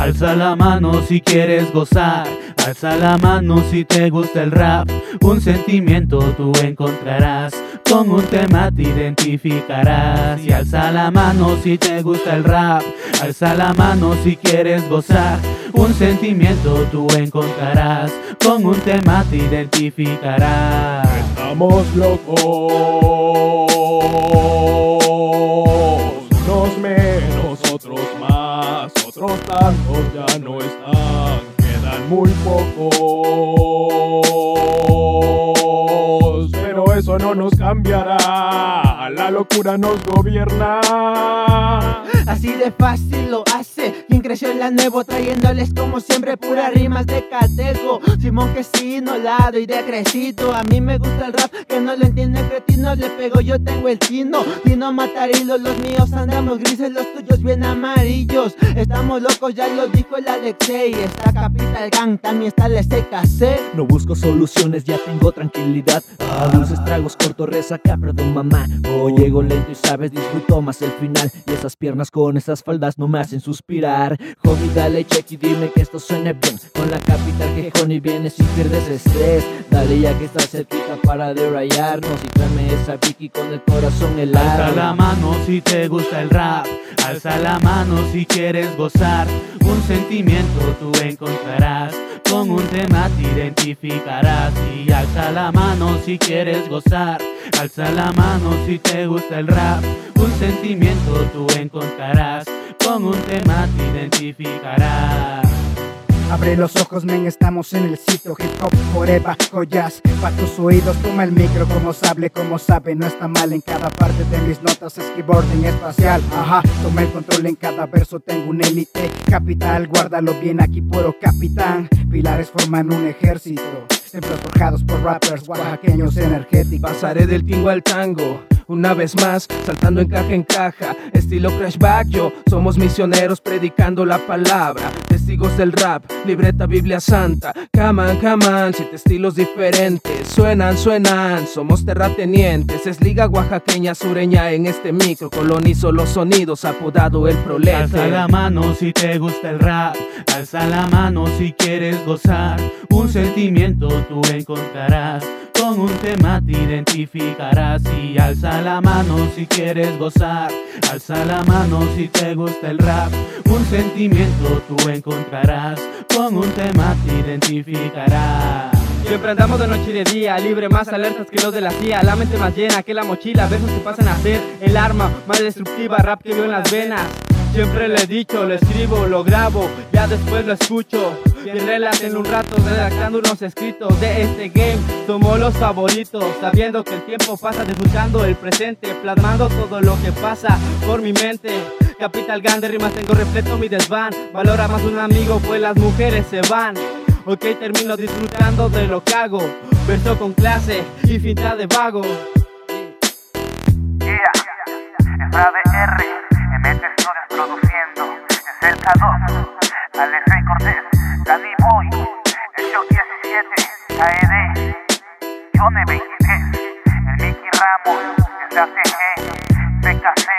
Alza la mano si quieres gozar, alza la mano si te gusta el rap. Un sentimiento tú encontrarás, con un tema te identificarás. Y alza la mano si te gusta el rap, alza la mano si quieres gozar. Un sentimiento tú encontrarás, con un tema te identificarás. Estamos locos, unos menos, otros más, otros tantos ya no están, quedan muy pocos, pero eso no nos cambiará, la locura nos gobierna. Así de fácil lo hace Quien creció en la nuevo trayéndoles como siempre puras rimas de catego Simón que sí, no lado y de crecito A mí me gusta el rap, que no lo entiende cretino Le pego, yo tengo el tino Tino matarilo, los míos andamos grises Los tuyos bien amarillos. Estamos locos, ya lo dijo el Alexei Está Capital Gang, también está el SKC No busco soluciones, ya tengo tranquilidad. A dulces tragos corto, resaca, perdón mamá. Hoy llego lento y sabes, disfruto más el final. Y esas piernas con esas faldas no me hacen suspirar. Homie, dale check y dime que esto suene bien. Con la capital que Honey viene si pierdes estrés. Dale ya que estás cerquita para derrayarnos. Y tráeme esa Vicky con el corazón helado. Alza la mano si te gusta el rap, alza la mano si quieres gozar. Un sentimiento tú encontrarás, con un tema te identificarás. Y alza la mano si quieres gozar, alza la mano si te gusta el rap. Un sentimiento tú encontrarás, con un tema te identificarás. Abre los ojos, men, estamos en el sitio Hip Hop Forever, joyas Pa' tus oídos, toma el micro como sable, como sabe No está mal en cada parte de mis notas Es keyboarding espacial, ajá. Toma el control en cada verso, tengo un élite Capital, guárdalo bien aquí, puro capitán. Pilares forman un ejército Templos forjados por rappers oaxaqueños energéticos. Pasaré del tingo al tango una vez más, saltando en caja en caja, estilo crashback, yo somos misioneros predicando la palabra, testigos del rap, libreta Biblia Santa, come on, siete estilos diferentes, suenan, suenan, somos terratenientes, es liga oaxaqueña sureña en este micro, colonizo los sonidos, apodado el proleta. Alza la mano si te gusta el rap, alza la mano si quieres gozar, un sentimiento tú encontrarás, con un tema te identificarás y alza la mano si quieres gozar, alza la mano si te gusta el rap, un sentimiento tú encontrarás, con un tema te identificarás. Siempre andamos de noche y de día, libre, más alertas que los de la CIA. La mente más llena que la mochila, versos que pasan a ser el arma más destructiva, rap que veo en las venas. Siempre le he dicho, lo escribo, lo grabo, ya después lo escucho. Bien relax en un rato, redactando unos escritos de este game. Somos los favoritos, sabiendo que el tiempo pasa, disfrutando el presente, plasmando todo lo que pasa por mi mente. Capital Gun de rimas tengo repleto mi desván. Valora más un amigo, pues las mujeres se van. Ok, termino disfrutando de lo que hago. Verso con clase y finta de vago. Es el K2, Alex David Boy, el Shock 17, AED, Johnny 23, el Mickey Ramos, el DACG, PKC.